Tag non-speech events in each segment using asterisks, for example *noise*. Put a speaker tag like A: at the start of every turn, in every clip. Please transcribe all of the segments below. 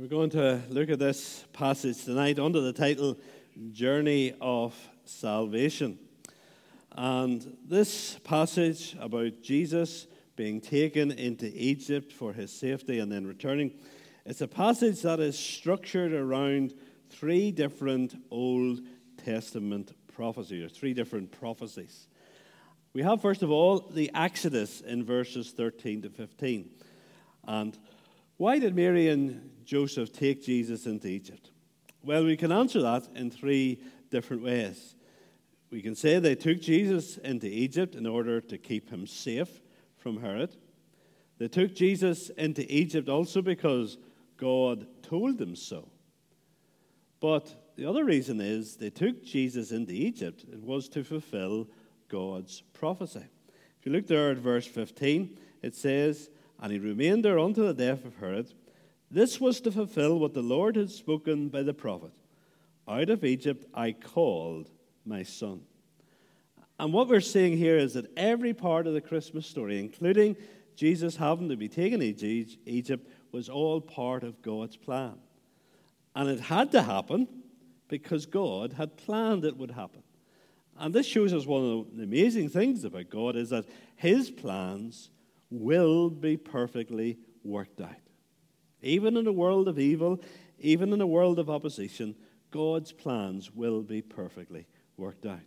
A: We're going to look at this passage tonight under the title Journey of Salvation. And this passage about Jesus being taken into Egypt for his safety and then returning, it's a passage that is structured around three different Old Testament prophecies, or three different prophecies. We have, first of all, the Exodus in verses 13 to 15. And why did Mary and Joseph take Jesus into Egypt? Well, we can answer that in three different ways. We can say they took Jesus into Egypt in order to keep him safe from Herod. They took Jesus into Egypt also because God told them so. But the other reason is they took Jesus into Egypt, it was to fulfill God's prophecy. If you look there at verse 15, it says, and he remained there until the death of Herod. This was to fulfill what the Lord had spoken by the prophet Out of Egypt I called my son. And what we're seeing here is that every part of the Christmas story, including Jesus having to be taken to Egypt, was all part of God's plan. And it had to happen because God had planned it would happen. And this shows us one of the amazing things about God is that his plans will be perfectly worked out. Even in a world of evil, even in a world of opposition, God's plans will be perfectly worked out.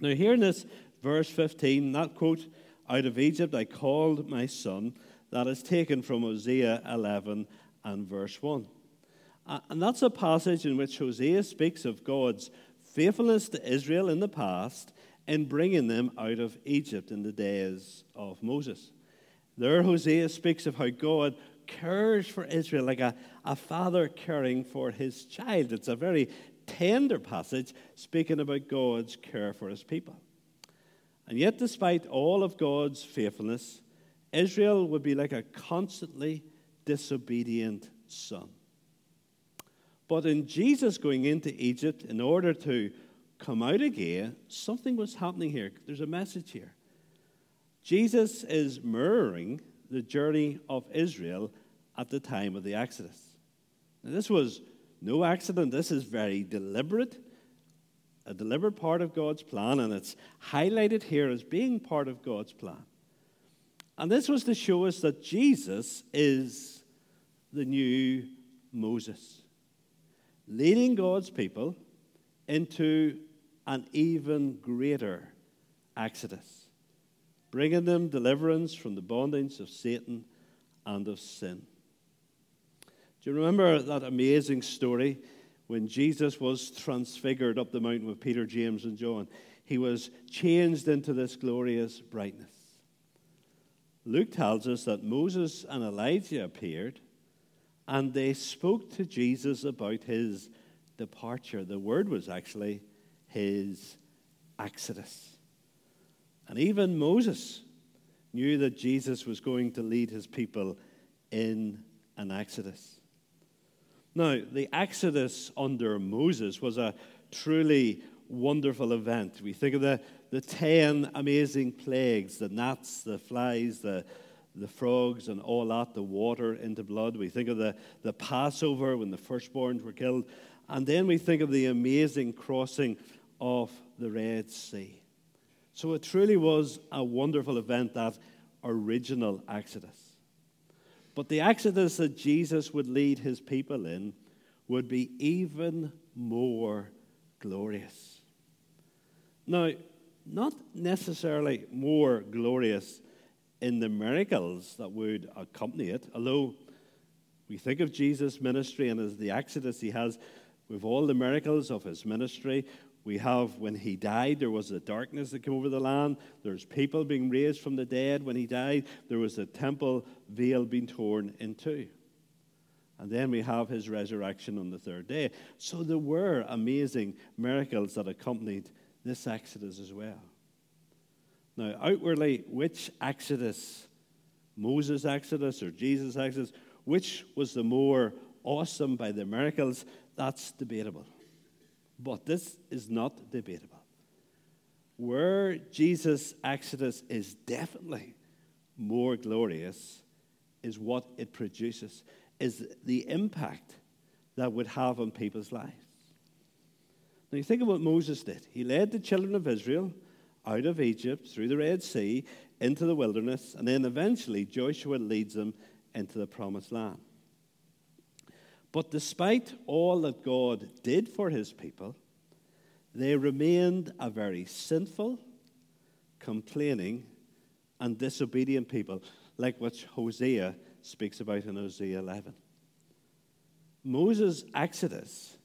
A: Now, here in this verse 15, that quote, out of Egypt I called my son, that is taken from Hosea 11 and verse 1. And that's a passage in which Hosea speaks of God's faithfulness to Israel in the past in bringing them out of Egypt in the days of Moses. There, Hosea speaks of how God cares for Israel like a, a father caring for his child. It's a very tender passage speaking about God's care for his people. And yet, despite all of God's faithfulness, Israel would be like a constantly disobedient son. But in Jesus going into Egypt in order to come out again, something was happening here. There's a message here. Jesus is mirroring the journey of Israel at the time of the Exodus. Now, this was no accident, this is very deliberate, a deliberate part of God's plan, and it's highlighted here as being part of God's plan. And this was to show us that Jesus is the new Moses, leading God's people into an even greater exodus, bringing them deliverance from the bondage of Satan and of sin. Do you remember that amazing story when Jesus was transfigured up the mountain with Peter, James, and John? He was changed into this glorious brightness. Luke tells us that Moses and Elijah appeared and they spoke to Jesus about his departure. The word was actually his exodus. And even Moses knew that Jesus was going to lead his people in an exodus. Now, the exodus under Moses was a truly wonderful event. We think of the, the 10 amazing plagues the gnats, the flies, the, the frogs, and all that, the water into blood. We think of the, the Passover when the firstborns were killed. And then we think of the amazing crossing of the Red Sea. So it truly was a wonderful event, that original Exodus. But the Exodus that Jesus would lead his people in would be even more glorious. Now, not necessarily more glorious in the miracles that would accompany it, although we think of Jesus' ministry and as the Exodus he has with all the miracles of his ministry, we have when he died, there was a darkness that came over the land. There's people being raised from the dead when he died. There was a temple veil being torn in two. And then we have his resurrection on the third day. So there were amazing miracles that accompanied this Exodus as well. Now, outwardly, which Exodus, Moses' Exodus or Jesus' Exodus, which was the more awesome by the miracles? That's debatable. But this is not debatable. Where Jesus' Exodus is definitely more glorious is what it produces. is the impact that would have on people's lives. Now, you think of what Moses did. He led the children of Israel out of Egypt through the Red Sea into the wilderness, and then eventually Joshua leads them into the promised land. But despite all that God did for his people, they remained a very sinful, complaining, and disobedient people, like what Hosea speaks about in Hosea 11. Moses' exodus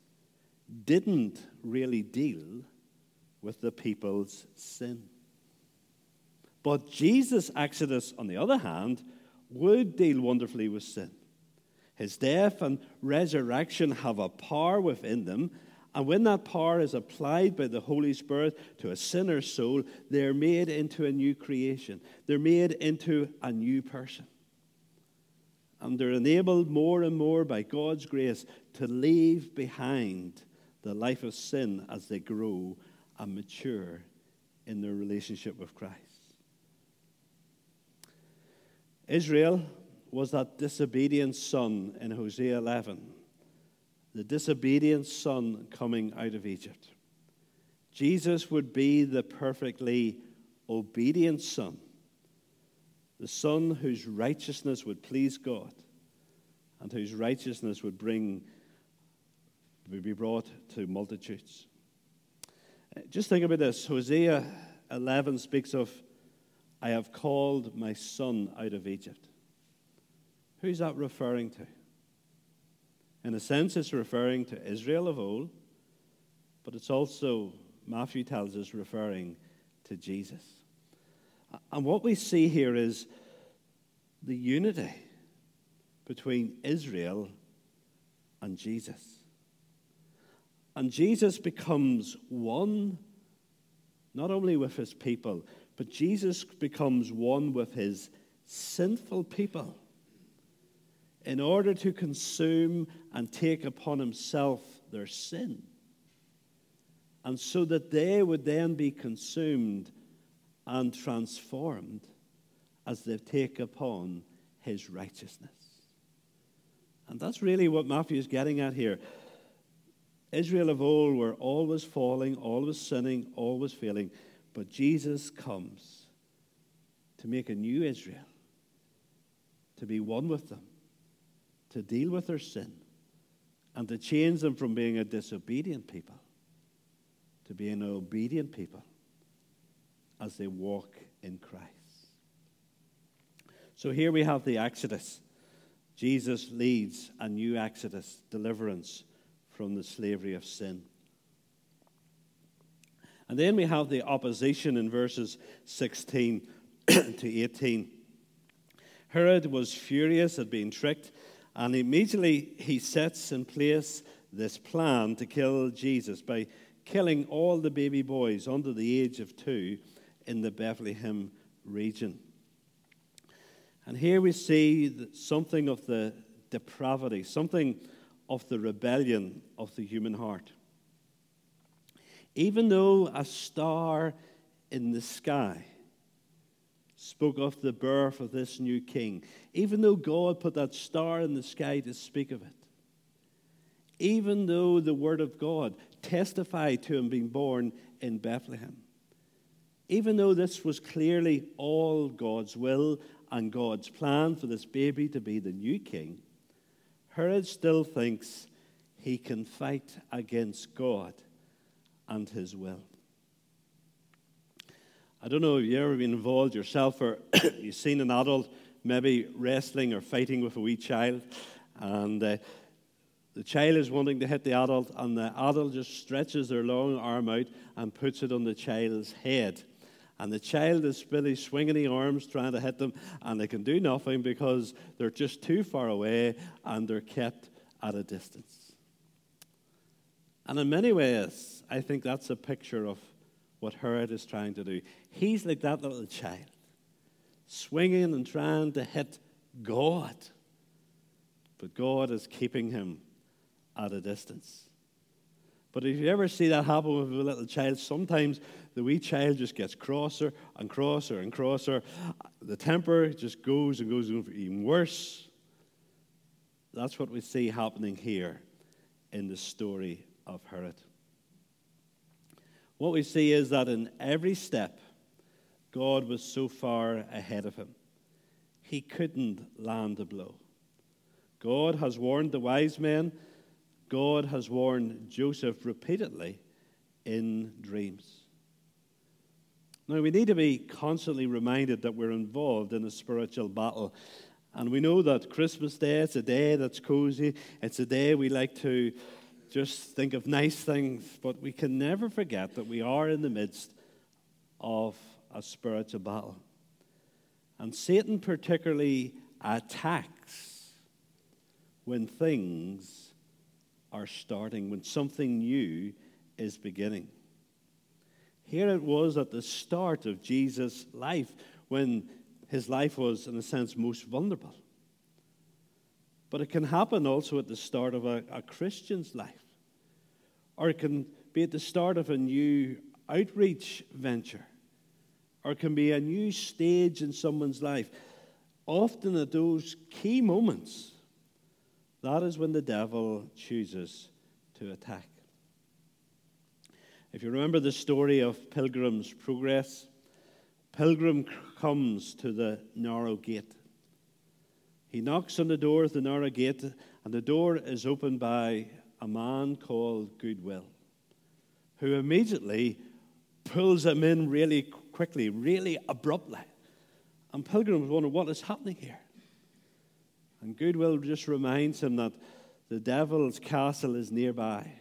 A: didn't really deal with the people's sin. But Jesus' exodus, on the other hand, would deal wonderfully with sin. His death and resurrection have a power within them, and when that power is applied by the Holy Spirit to a sinner's soul, they're made into a new creation. They're made into a new person. And they're enabled more and more by God's grace to leave behind the life of sin as they grow and mature in their relationship with Christ. Israel was that disobedient son in Hosea 11, the disobedient son coming out of Egypt. Jesus would be the perfectly obedient son, the son whose righteousness would please God and whose righteousness would bring would be brought to multitudes. Just think about this. Hosea 11 speaks of, I have called my son out of Egypt. Who's that referring to? In a sense, it's referring to Israel of old, but it's also, Matthew tells us, referring to Jesus. And what we see here is the unity between Israel and Jesus. And Jesus becomes one, not only with his people, but Jesus becomes one with his sinful people in order to consume and take upon himself their sin. And so that they would then be consumed and transformed as they take upon his righteousness. And that's really what Matthew is getting at here. Israel of old were always falling, always sinning, always failing. But Jesus comes to make a new Israel, to be one with them to deal with their sin and to change them from being a disobedient people to being an obedient people as they walk in Christ. So here we have the Exodus. Jesus leads a new Exodus, deliverance from the slavery of sin. And then we have the opposition in verses 16 *clears throat* to 18. Herod was furious at being tricked and immediately he sets in place this plan to kill Jesus by killing all the baby boys under the age of two in the Bethlehem region. And here we see something of the depravity, something of the rebellion of the human heart. Even though a star in the sky spoke of the birth of this new king, even though God put that star in the sky to speak of it, even though the word of God testified to him being born in Bethlehem, even though this was clearly all God's will and God's plan for this baby to be the new king, Herod still thinks he can fight against God and his will. I don't know if you've ever been involved yourself or *coughs* you've seen an adult maybe wrestling or fighting with a wee child, and uh, the child is wanting to hit the adult, and the adult just stretches their long arm out and puts it on the child's head. And the child is really swinging the arms trying to hit them, and they can do nothing because they're just too far away and they're kept at a distance. And in many ways, I think that's a picture of what Herod is trying to do. He's like that little child, swinging and trying to hit God. But God is keeping him at a distance. But if you ever see that happen with a little child, sometimes the wee child just gets crosser and crosser and crosser. The temper just goes and goes even worse. that's what we see happening here in the story of Herod. What we see is that in every step, God was so far ahead of him. He couldn't land a blow. God has warned the wise men. God has warned Joseph repeatedly in dreams. Now, we need to be constantly reminded that we're involved in a spiritual battle. And we know that Christmas Day, it's a day that's cozy. It's a day we like to just think of nice things. But we can never forget that we are in the midst of a spiritual battle. And Satan particularly attacks when things are starting, when something new is beginning. Here it was at the start of Jesus' life when his life was, in a sense, most vulnerable. But it can happen also at the start of a, a Christian's life, or it can be at the start of a new outreach venture, or it can be a new stage in someone's life. Often at those key moments, that is when the devil chooses to attack. If you remember the story of Pilgrim's Progress, Pilgrim comes to the narrow gate. He knocks on the door of the narrow gate, and the door is opened by a man called Goodwill, who immediately pulls him in really quickly, really abruptly. And Pilgrim wondering what is happening here. And Goodwill just reminds him that the devil's castle is nearby.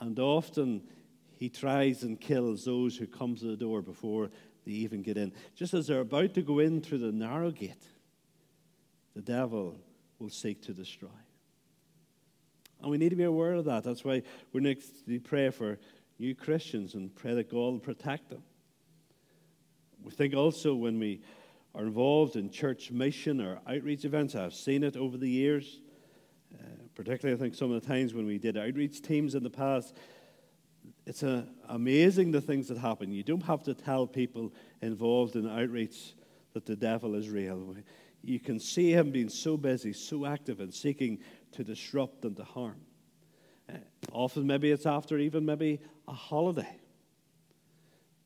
A: And often he tries and kills those who come to the door before they even get in. Just as they're about to go in through the narrow gate, the devil will seek to destroy. And we need to be aware of that. That's why we're next to pray for new Christians and pray that God will protect them. We think also when we are involved in church mission or outreach events, I've seen it over the years, uh, particularly I think some of the times when we did outreach teams in the past, it's a, amazing the things that happen. You don't have to tell people involved in outreach that the devil is real. You can see him being so busy, so active, and seeking to disrupt and to harm. Uh, often, maybe it's after even maybe a holiday.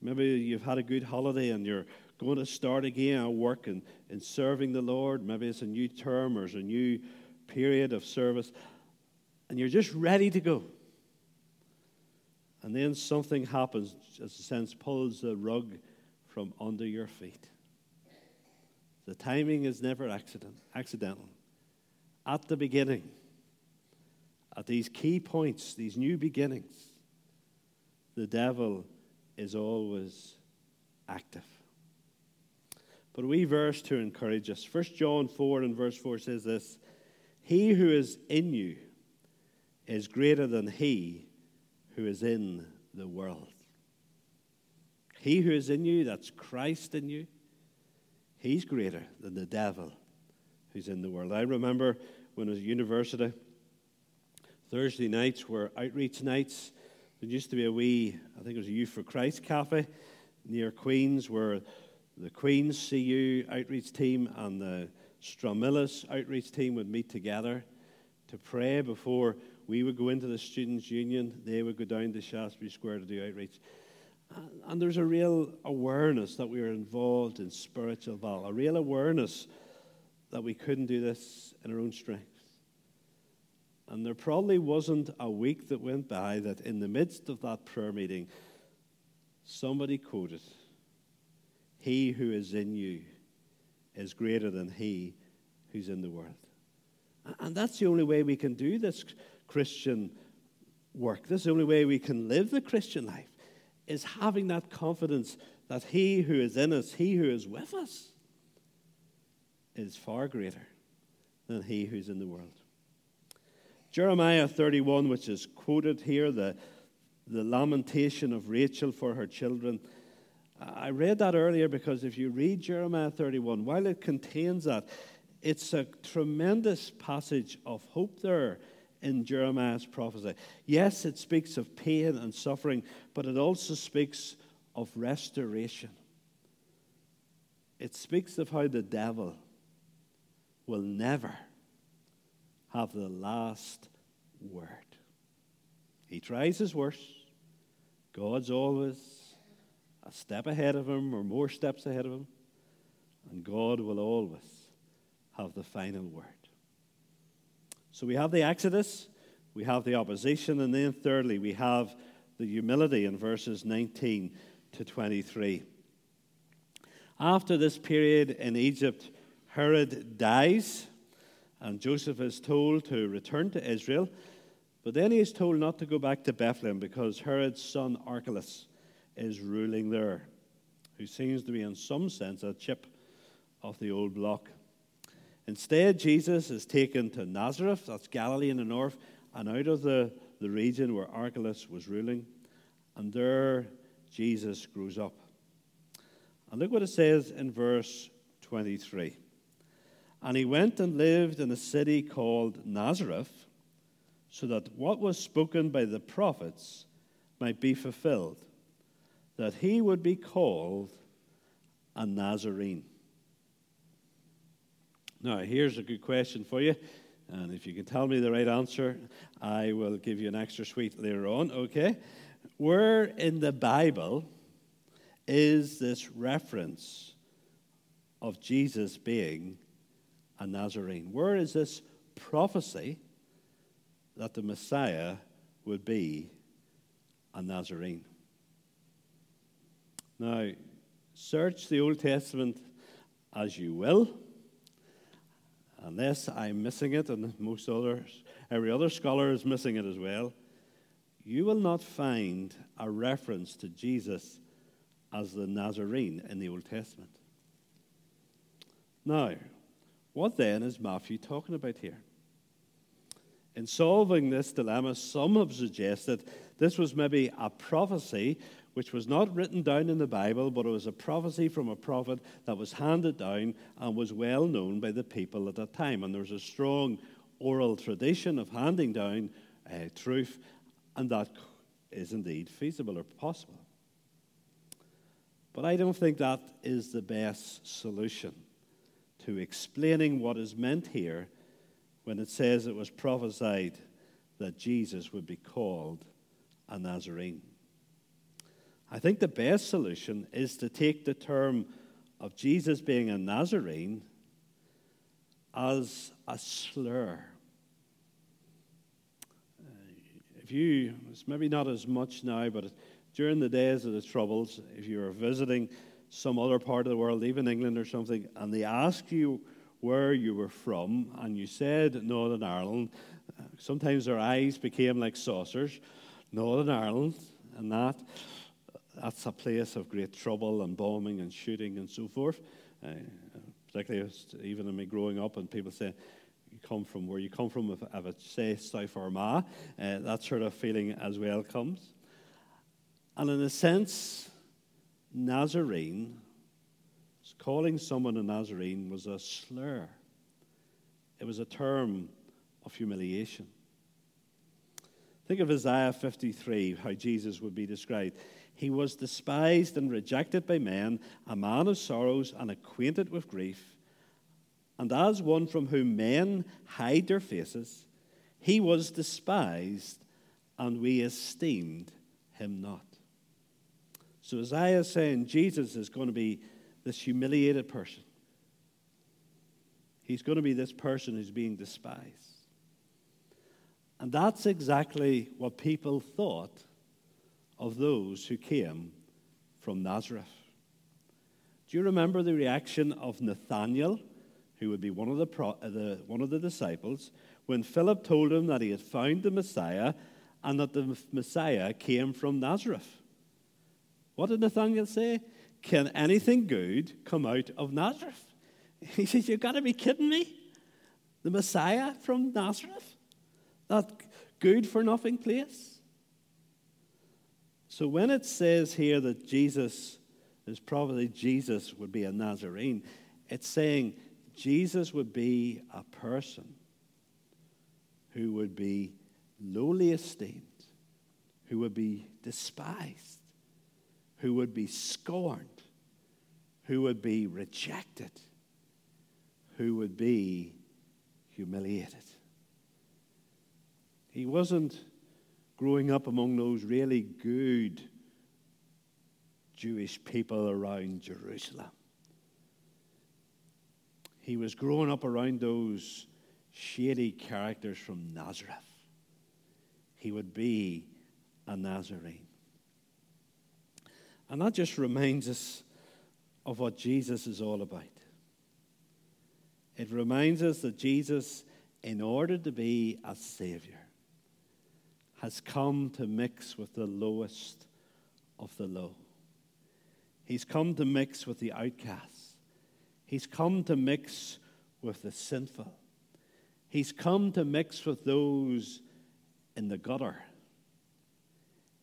A: Maybe you've had a good holiday and you're going to start again at work and, serving the Lord. Maybe it's a new term or it's a new period of service, and you're just ready to go. And then something happens, as a sense, pulls the rug from under your feet. The timing is never accident, accidental. At the beginning, at these key points, these new beginnings, the devil is always active. But a wee verse to encourage us. 1 John 4 and verse 4 says this He who is in you is greater than he who is in the world. He who is in you, that's Christ in you, he's greater than the devil who's in the world. I remember when I was at university, Thursday nights were outreach nights. There used to be a wee, I think it was a Youth for Christ cafe near Queen's where the Queen's CU outreach team and the Stranmillis outreach team would meet together to pray before we would go into the Students' Union, they would go down to Shaftesbury Square to do outreach. Uh, and there's a real awareness that we are involved in spiritual battle, a real awareness that we couldn't do this in our own strength. And there probably wasn't a week that went by that in the midst of that prayer meeting, somebody quoted, He who is in you is greater than he who's in the world. And that's the only way we can do this Christian work. This is the only way we can live the Christian life, is having that confidence that He who is in us, He who is with us, is far greater than He who's in the world. Jeremiah 31, which is quoted here, the, the lamentation of Rachel for her children. I read that earlier because if you read Jeremiah 31, while it contains that, it's a tremendous passage of hope there in Jeremiah's prophecy. Yes, it speaks of pain and suffering, but it also speaks of restoration. It speaks of how the devil will never have the last word. He tries his worst. God's always a step ahead of him or more steps ahead of him. And God will always have the final word. So we have the Exodus, we have the opposition, and then thirdly, we have the humility in verses 19 to 23. After this period in Egypt, Herod dies, and Joseph is told to return to Israel. But then he is told not to go back to Bethlehem because Herod's son Archelaus is ruling there, who seems to be, in some sense, a chip of the old block. Instead, Jesus is taken to Nazareth, that's Galilee in the north, and out of the, the region where Archelaus was ruling. And there, Jesus grows up. And look what it says in verse 23. And he went and lived in a city called Nazareth, so that what was spoken by the prophets might be fulfilled, that he would be called a Nazarene. Now, here's a good question for you. And if you can tell me the right answer, I will give you an extra sweet later on, okay? Where in the Bible is this reference of Jesus being a Nazarene? Where is this prophecy that the Messiah would be a Nazarene? Now, search the Old Testament as you will unless I'm missing it, and most others, every other scholar is missing it as well, you will not find a reference to Jesus as the Nazarene in the Old Testament. Now, what then is Matthew talking about here? In solving this dilemma, some have suggested this was maybe a prophecy which was not written down in the Bible, but it was a prophecy from a prophet that was handed down and was well known by the people at that time. And there was a strong oral tradition of handing down uh, truth, and that is indeed feasible or possible. But I don't think that is the best solution to explaining what is meant here when it says it was prophesied that Jesus would be called a Nazarene. I think the best solution is to take the term of Jesus being a Nazarene as a slur. Uh, if you, it's maybe not as much now, but during the days of the Troubles, if you were visiting some other part of the world, even England or something, and they asked you where you were from, and you said Northern Ireland, uh, sometimes their eyes became like saucers. Northern Ireland, and that that's a place of great trouble and bombing and shooting and so forth. Uh, particularly even in me growing up, and people say, you come from where you come from, if, if it say South Armagh, uh, that sort of feeling as well comes. And in a sense, Nazarene, calling someone a Nazarene was a slur. It was a term of humiliation. Think of Isaiah 53, how Jesus would be described. He was despised and rejected by men, a man of sorrows and acquainted with grief. And as one from whom men hide their faces, he was despised, and we esteemed him not. So Isaiah is saying Jesus is going to be this humiliated person. He's going to be this person who's being despised. And that's exactly what people thought of those who came from Nazareth. Do you remember the reaction of Nathanael, who would be one of the, uh, the, one of the disciples, when Philip told him that he had found the Messiah and that the Messiah came from Nazareth? What did Nathanael say? Can anything good come out of Nazareth? *laughs* He says, You've got to be kidding me. The Messiah from Nazareth? That good for nothing place? So when it says here that Jesus is probably Jesus would be a Nazarene, it's saying Jesus would be a person who would be lowly esteemed, who would be despised, who would be scorned, who would be rejected, who would be humiliated. He wasn't growing up among those really good Jewish people around Jerusalem. He was growing up around those shady characters from Nazareth. He would be a Nazarene. And that just reminds us of what Jesus is all about. It reminds us that Jesus, in order to be a Savior, has come to mix with the lowest of the low. He's come to mix with the outcasts. He's come to mix with the sinful. He's come to mix with those in the gutter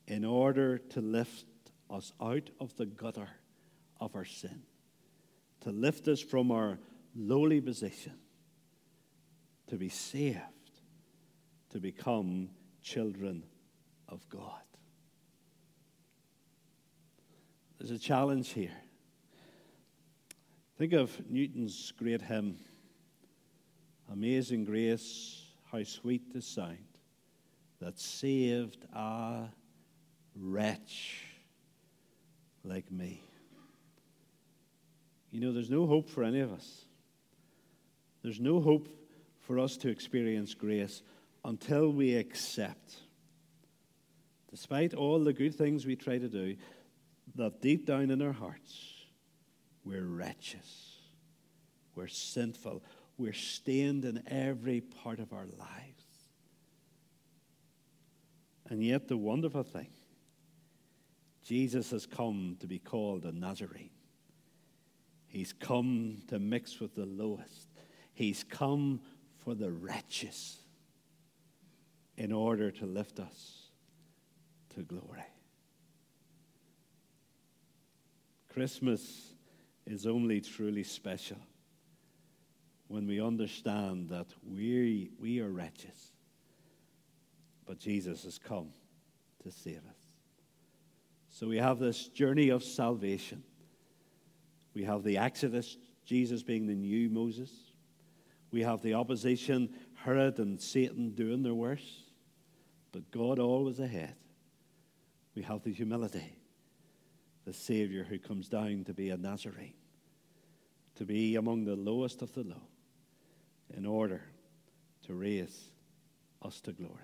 A: in order to lift us out of the gutter of our sin, to lift us from our lowly position, to be saved, to become children of God. There's a challenge here. Think of Newton's great hymn, Amazing Grace, how sweet the sound that saved a wretch like me. You know, there's no hope for any of us. There's no hope for us to experience grace until we accept, despite all the good things we try to do, that deep down in our hearts, we're wretches, we're sinful, we're stained in every part of our lives. And yet, the wonderful thing, Jesus has come to be called a Nazarene. He's come to mix with the lowest. He's come for the wretches in order to lift us to glory. Christmas is only truly special when we understand that we, we are wretches, but Jesus has come to save us. So we have this journey of salvation. We have the Exodus, Jesus being the new Moses. We have the opposition, Herod and Satan doing their worst, but God always ahead. We have the humility, the Savior who comes down to be a Nazarene, to be among the lowest of the low, in order to raise us to glory.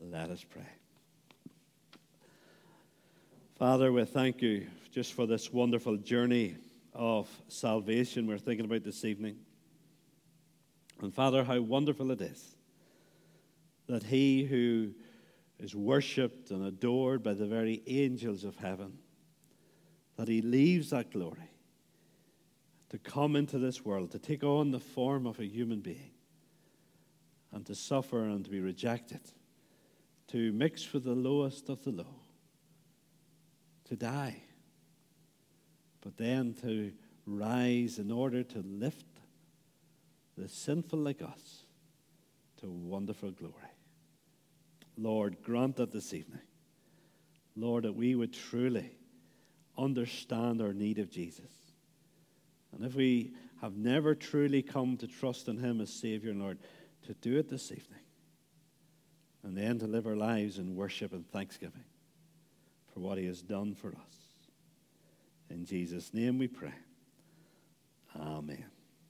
A: Let us pray. Father, we thank you just for this wonderful journey of salvation we're thinking about this evening. And Father, how wonderful it is that He who is worshipped and adored by the very angels of heaven, that He leaves that glory to come into this world, to take on the form of a human being, and to suffer and to be rejected, to mix with the lowest of the low to die, but then to rise in order to lift the sinful like us to wonderful glory. Lord, grant that this evening. Lord, that we would truly understand our need of Jesus. And if we have never truly come to trust in Him as Savior, Lord, to do it this evening. And then to live our lives in worship and thanksgiving for what he has done for us. In Jesus' name we pray. Amen.